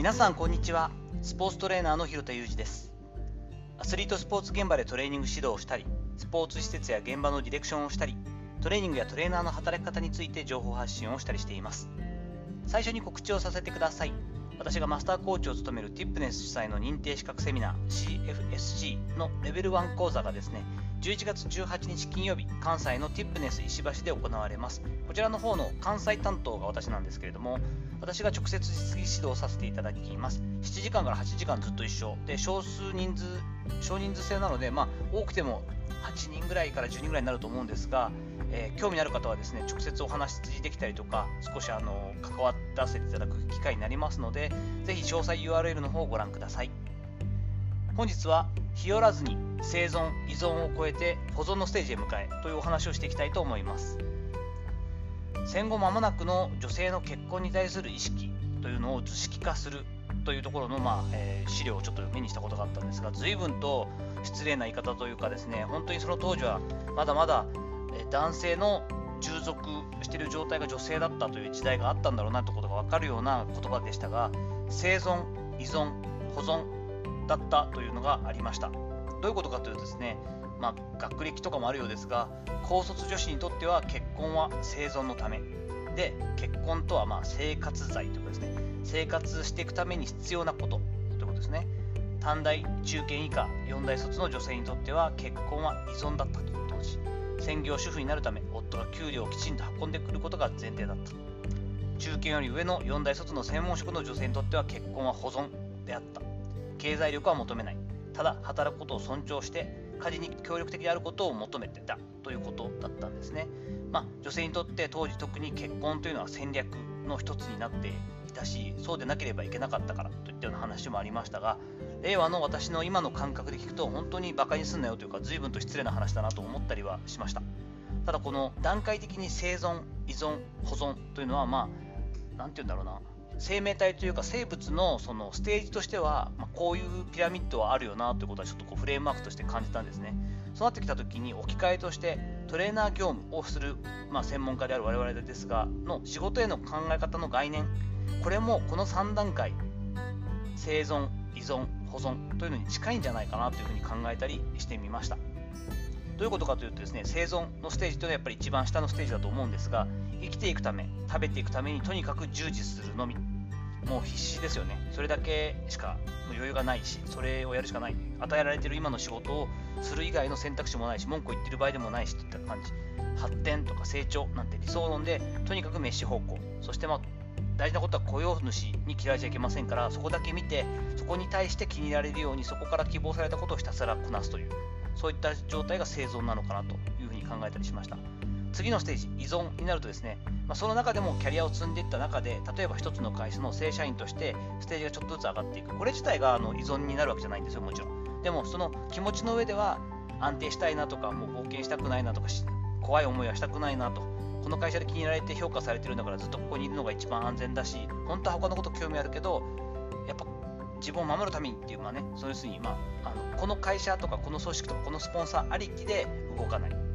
皆さんこんにちは。スポーツトレーナーの広田裕二です。アスリートスポーツ現場でトレーニング指導をしたりスポーツ施設や現場のディレクションをしたりトレーニングやトレーナーの働き方について情報発信をしたりしています。最初に告知をさせてください。私がマスターコーチを務めるティップネス主催の認定資格セミナー CFSC のレベル1講座がですね11月18日金曜日関西のティップネス石橋で行われます。こちらの方の関西担当が私なんですけれども私が直接実技指導させていただきます。7時間から8時間ずっと一緒。で少数人数少人数制なのでまあ多くても8人ぐらいから10人ぐらいになると思うんですがえー、興味のある方はですね直接お話できたりとか少しあの関わらせていただく機会になりますのでぜひ詳細 URL の方をご覧ください。本日は日和らずに生存依存を超えて保存のステージへ向かえというお話をしていきたいと思います。戦後間もなくの女性の結婚に対する意識というのを図式化するというところの、まあえー、資料をちょっと目にしたことがあったんですが随分と失礼な言い方というかですね本当にその当時はまだまだえ男性の従属している状態が女性だったという時代があったんだろうなということが分かるような言葉でしたが生存依存保存だったというのがありました。どういうことかというとですねまあ、学歴とかもあるようですが高卒女子にとっては結婚は生存のため。で結婚とはま生活財ということですね。生活していくために必要なこと。ということですね。短大中堅以下4大卒の女性にとっては結婚は依存だったと当時専業主婦になるため夫が給料をきちんと運んでくることが前提だった。中堅より上の4大卒の専門職の女性にとっては結婚は保存であった。経済力は求めない。ただ働くことを尊重して家事に協力的であることを求めてたということだったんですね、まあ、女性にとって当時特に結婚というのは戦略の一つになっていたしそうでなければいけなかったからといったような話もありましたが令和の私の今の感覚で聞くと本当にバカにすんなよというか随分と失礼な話だなと思ったりはしました。ただこの段階的に生存依存保存というのはまあ何て言うんだろうな。生命体というか生物のそのステージとしては、まあ、こういうピラミッドはあるよなということはちょっとこうフレームワークとして感じたんですね。そうなってきた時に置き換えとしてトレーナー業務をする、まあ、専門家である我々ですがの仕事への考え方の概念これもこの3段階生存依存保存というのに近いんじゃないかなというふうに考えたりしてみました。どういうことかというとですね生存のステージというのはやっぱり一番下のステージだと思うんですが生きていくため食べていくためにとにかく従事するのみ。もう必死ですよね。それだけしか余裕がないしそれをやるしかない。与えられてる今の仕事をする以外の選択肢もないし文句を言ってる場合でもないしといった感じ発展とか成長なんて理想論でとにかく飯方向そしてまあ大事なことは雇用主に嫌われちゃいけませんからそこだけ見てそこに対して気に入られるようにそこから希望されたことをひたすらこなすというそういった状態が生存なのかなというふうに考えたりしました。次のステージ依存になるとですね、まあ、その中でもキャリアを積んでいった中で例えば1つの会社の正社員としてステージがちょっとずつ上がっていく。これ自体があの依存になるわけじゃないんですよもちろん。でもその気持ちの上では安定したいなとかもう冒険したくないなとか怖い思いはしたくないなと。この会社で気に入られて評価されてるんだからずっとここにいるのが一番安全だし本当は他のこと興味あるけどやっぱ自分を守るためにっていうまあねそういうふうに、まあ、あのこの会社とかこの組織とかこのスポンサーありきで動かない。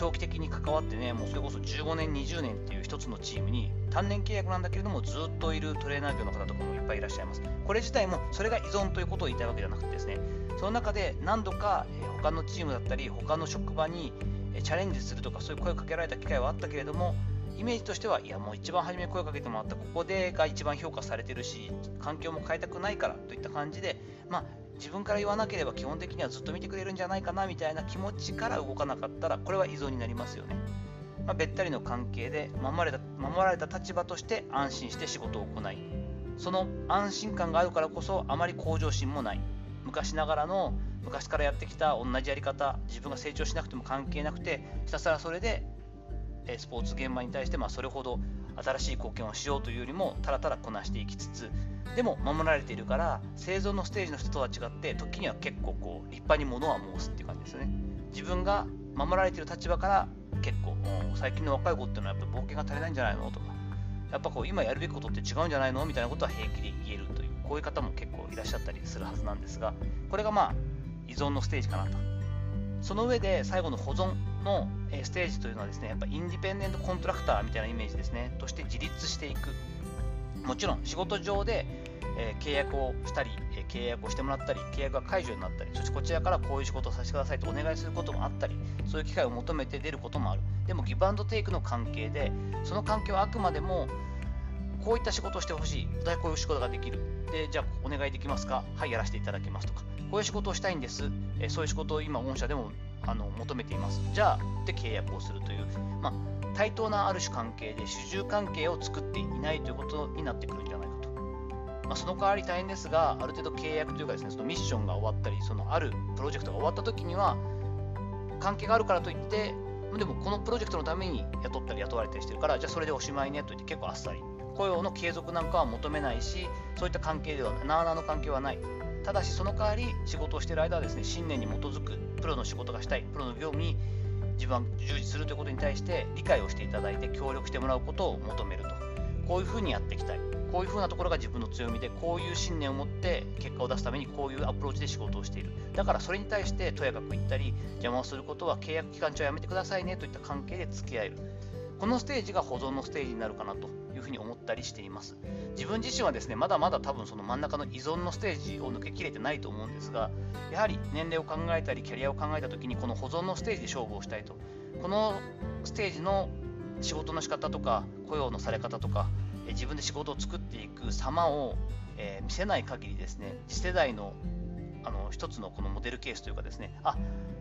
長期的に関わってねもうそれこそ15年20年っていう一つのチームに単年契約なんだけれどもずっといるトレーナー業の方とかもいっぱいいらっしゃいます。これ自体もそれが依存ということを言いたいわけじゃなくてですねその中で何度か他のチームだったり他の職場にチャレンジするとかそういう声をかけられた機会はあったけれどもイメージとしてはいやもう一番初め声をかけてもらったここでが一番評価されてるし環境も変えたくないからといった感じでまあ自分から言わなければ基本的にはずっと見てくれるんじゃないかなみたいな気持ちから動かなかったらこれは依存になりますよね、まあ、べったりの関係で守られた守られた立場として安心して仕事を行い。その安心感があるからこそあまり向上心もない。昔ながらの昔からやってきた同じやり方自分が成長しなくても関係なくてひたすらそれでスポーツ現場に対してまそれほど新しい貢献をしようというよりもただただこなしていきつつでも守られているから生存のステージの人とは違って時には結構こう立派に物は申すっていう感じですね。自分が守られている立場から結構最近の若い子っていうのはやっぱ冒険が足りないんじゃないのとかやっぱこう今やるべきことって違うんじゃないの？みたいなことは平気で言えるというこういう方も結構いらっしゃったりするはずなんですがこれがまあ依存のステージかなと。その上で最後の保存のステージというのはですねやっぱインディペンデントコントラクターみたいなイメージですね。として自立していく。もちろん仕事上でえ、契約をしたり、え契約をしてもらったり、契約が解除になったり、そしてこちらからこういう仕事をさせてくださいとお願いすることもあったり、そういう機会を求めて出ることもある。でもギブアンドテイクの関係で、その関係はあくまでもこういった仕事をしてほしい、私こういう仕事ができる、でじゃあお願いできますか、はい、やらせていただきますとか、こういう仕事をしたいんです、えそういう仕事を今、御社でもあの求めています、じゃあで契約をするという、まあ、対等なある種関係で主従関係を作っていないということになってくるんじゃないかと。まあ、その代わり大変ですが、ある程度契約というかですね、そのミッションが終わったり、そのあるプロジェクトが終わった時には、関係があるからといって、でもこのプロジェクトのために雇ったり雇われたりしてるから、じゃあそれでおしまいねと言って結構あっさり。雇用の継続なんかは求めないし、そういった関係では、なあなあの関係はない。ただし、その代わり仕事をしている間はですね、信念に基づくプロの仕事がしたい、プロの業務に自分は従事するということに対して理解をしていただいて協力してもらうことを求めると。こういうふうにやっていきたい。こういうふうなところが自分の強みで、こういう信念を持って結果を出すためにこういうアプローチで仕事をしている。だからそれに対してとやかく言ったり、邪魔をすることは契約期間中はやめてくださいねといった関係で付き合える。このステージが保存のステージになるかなというふうに思ったりしています。自分自身はですね、まだまだ多分その真ん中の依存のステージを抜けきれてないと思うんですが、やはり年齢を考えたり、キャリアを考えたときに、この保存のステージで勝負をしたいと。このステージの仕事の仕方とか、雇用のされ方とか、自分で仕事を作っていく様を、えー、見せない限りですね、次世代のあの一つのこのモデルケースというかですね、あ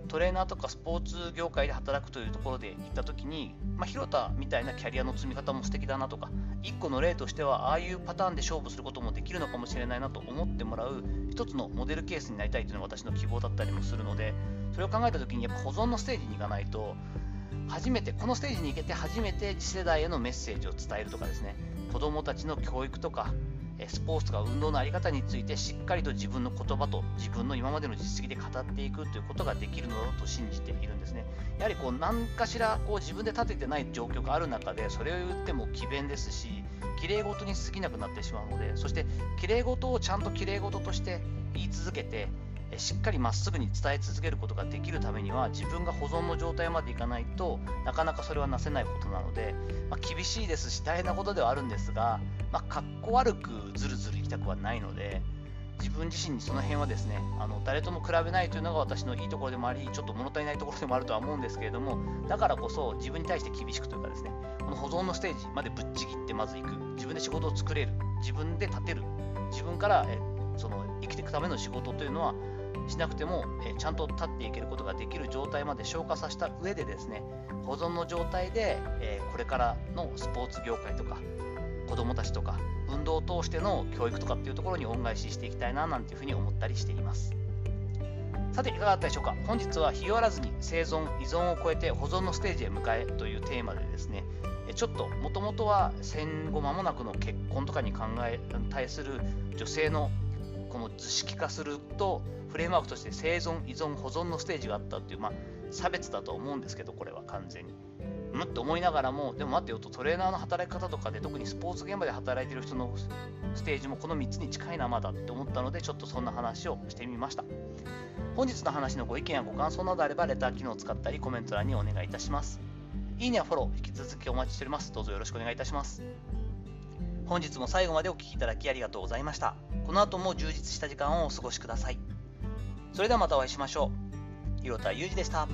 トレーナーとかスポーツ業界で働くというところで行った時に、まあ、広田みたいなキャリアの積み方も素敵だなとか、1個の例としては、ああいうパターンで勝負することもできるのかもしれないなと思ってもらう、一つのモデルケースになりたいというのが私の希望だったりもするので、それを考えた時に、やっぱ保存のステージに行かないと、初めて、このステージに行けて初めて次世代へのメッセージを伝えるとかですね、子どもたちの教育とか、スポーツとか運動の在り方についてしっかりと自分の言葉と自分の今までの実績で語っていくということができるのだと信じているんですね。やはりこう何かしらこう自分で立ててない状況がある中でそれを言っても詭弁ですし、綺麗事に過ぎなくなってしまうので、そして綺麗事をちゃんと綺麗事として言い続けて、しっかりまっすぐに伝え続けることができるためには自分が保存の状態までいかないとなかなかそれはなせないことなので、まあ、厳しいですし大変なことではあるんですが、まあ、かっこ悪くずるずるいきたくはないので自分自身にその辺はですねあの誰とも比べないというのが私のいいところでもありちょっと物足りないところでもあるとは思うんですけれどもだからこそ自分に対して厳しくというかですねこの保存のステージまでぶっちぎってまず行く。自分で仕事を作れる。自分で立てる。自分からえその生きていくための仕事というのはしなくても、えちゃんと立っていけることができる状態まで消化させた上でですね保存の状態で、えこれからのスポーツ業界とか子どもたちとか運動を通しての教育とかっていうところに恩返ししていきたいななんていうふうに思ったりしています。さていかがだったでしょうか？本日は日和らずに生存依存を超えて保存のステージへ向かえというテーマでですねちょっともともとは戦後間もなくの結婚とかに考え対する女性のこの図式化するとフレームワークとして生存依存保存のステージがあったっていう、まあ、差別だと思うんですけどこれは完全に。むっと思いながらもでも待ってよとトレーナーの働き方とかで特にスポーツ現場で働いてる人のステージもこの3つに近いなまだって思ったのでちょっとそんな話をしてみました。本日の話のご意見やご感想などあればレター機能を使ったりコメント欄にお願いいたします。いいねやフォロー引き続きお待ちしております。どうぞよろしくお願いいたします。本日も最後までお聴きいただきありがとうございました。この後も充実した時間をお過ごしください。それではまたお会いしましょう。広田裕二でした。